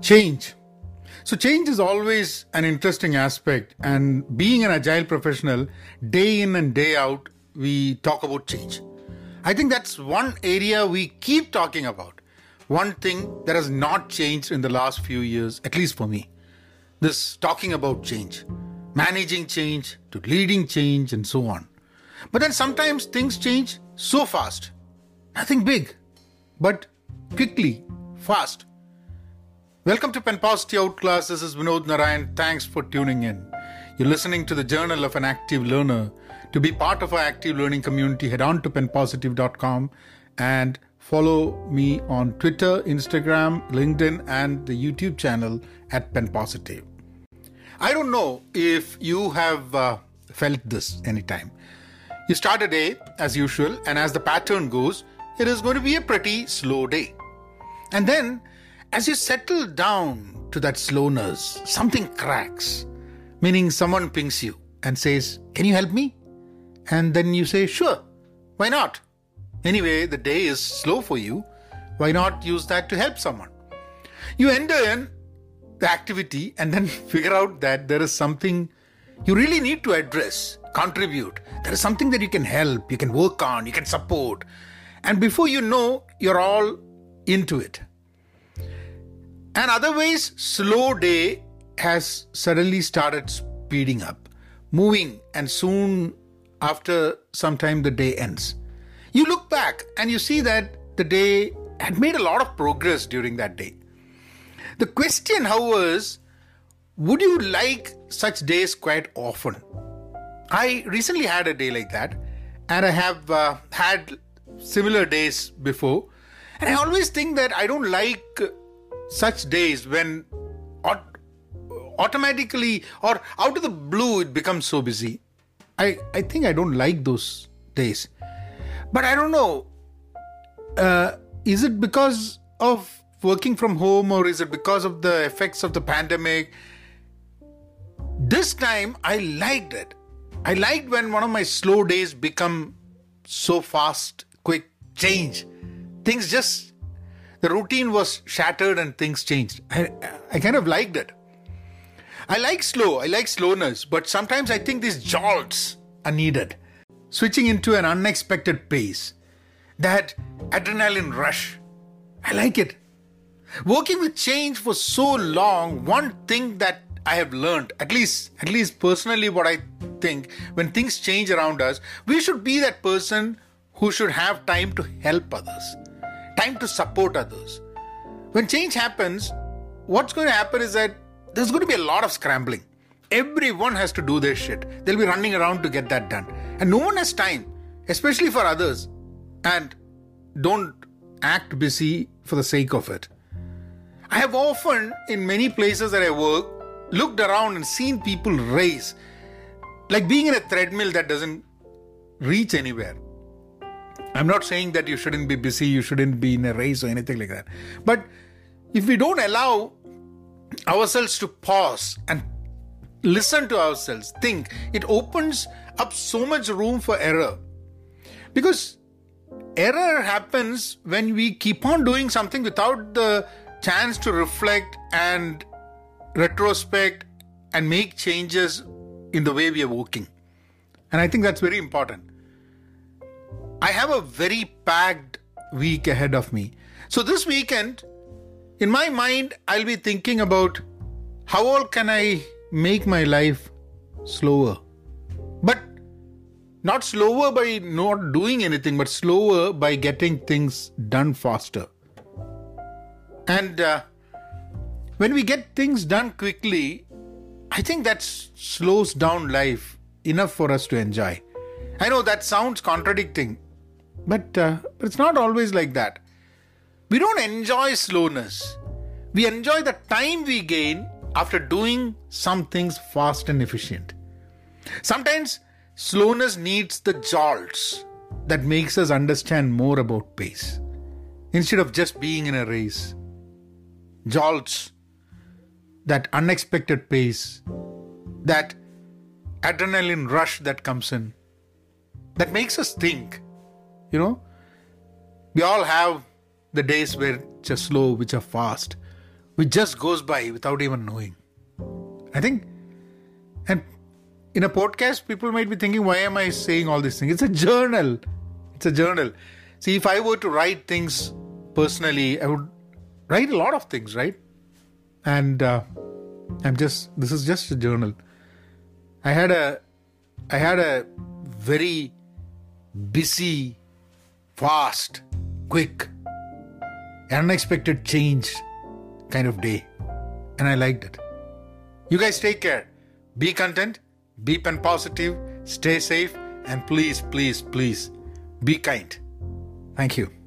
Change. So, change is always an interesting aspect, and being an agile professional, day in and day out, we talk about change. I think that's one area we keep talking about. One thing that has not changed in the last few years, at least for me. This talking about change, managing change, to leading change, and so on. But then sometimes things change so fast. Nothing big, but quickly, fast. Welcome to Pen Positive Outclass. This is Vinod Narayan. Thanks for tuning in. You're listening to the Journal of an Active Learner. To be part of our active learning community, head on to penpositive.com and follow me on Twitter, Instagram, LinkedIn, and the YouTube channel at Pen Positive. I don't know if you have uh, felt this anytime. You start a day as usual, and as the pattern goes, it is going to be a pretty slow day. And then as you settle down to that slowness, something cracks, meaning someone pings you and says, Can you help me? And then you say, Sure, why not? Anyway, the day is slow for you. Why not use that to help someone? You enter in the activity and then figure out that there is something you really need to address, contribute. There is something that you can help, you can work on, you can support. And before you know, you're all into it. And otherwise, slow day has suddenly started speeding up, moving, and soon after some time the day ends. You look back and you see that the day had made a lot of progress during that day. The question, however, is would you like such days quite often? I recently had a day like that, and I have uh, had similar days before. And I always think that I don't like such days when aut- automatically or out of the blue it becomes so busy. I, I think I don't like those days. But I don't know. Uh, is it because of working from home or is it because of the effects of the pandemic? This time I liked it. I liked when one of my slow days become so fast, quick change. Things just the routine was shattered and things changed. I, I kind of liked it. I like slow, I like slowness, but sometimes I think these jolts are needed. Switching into an unexpected pace, that adrenaline rush. I like it. Working with change for so long, one thing that I have learned, at least at least personally what I think, when things change around us, we should be that person who should have time to help others time to support others. When change happens, what's going to happen is that there's going to be a lot of scrambling. Everyone has to do their shit. They'll be running around to get that done. And no one has time, especially for others. And don't act busy for the sake of it. I have often, in many places that I work, looked around and seen people race, like being in a treadmill that doesn't reach anywhere. I'm not saying that you shouldn't be busy, you shouldn't be in a race or anything like that. But if we don't allow ourselves to pause and listen to ourselves, think, it opens up so much room for error. Because error happens when we keep on doing something without the chance to reflect and retrospect and make changes in the way we are working. And I think that's very important. I have a very packed week ahead of me. So this weekend, in my mind, I'll be thinking about how all can I make my life slower. But not slower by not doing anything, but slower by getting things done faster. And uh, when we get things done quickly, I think that slows down life enough for us to enjoy. I know that sounds contradicting, but, uh, but it's not always like that. We don't enjoy slowness. We enjoy the time we gain after doing some things fast and efficient. Sometimes slowness needs the jolts that makes us understand more about pace instead of just being in a race. Jolts, that unexpected pace, that adrenaline rush that comes in, that makes us think you know, we all have the days which are slow, which are fast, which just goes by without even knowing. I think, and in a podcast, people might be thinking, why am I saying all these things? It's a journal. It's a journal. See, if I were to write things personally, I would write a lot of things, right? And uh, I'm just, this is just a journal. I had a, I had a very busy, fast, quick, unexpected change kind of day. And I liked it. You guys take care. Be content, be pen positive, stay safe, and please, please, please be kind. Thank you.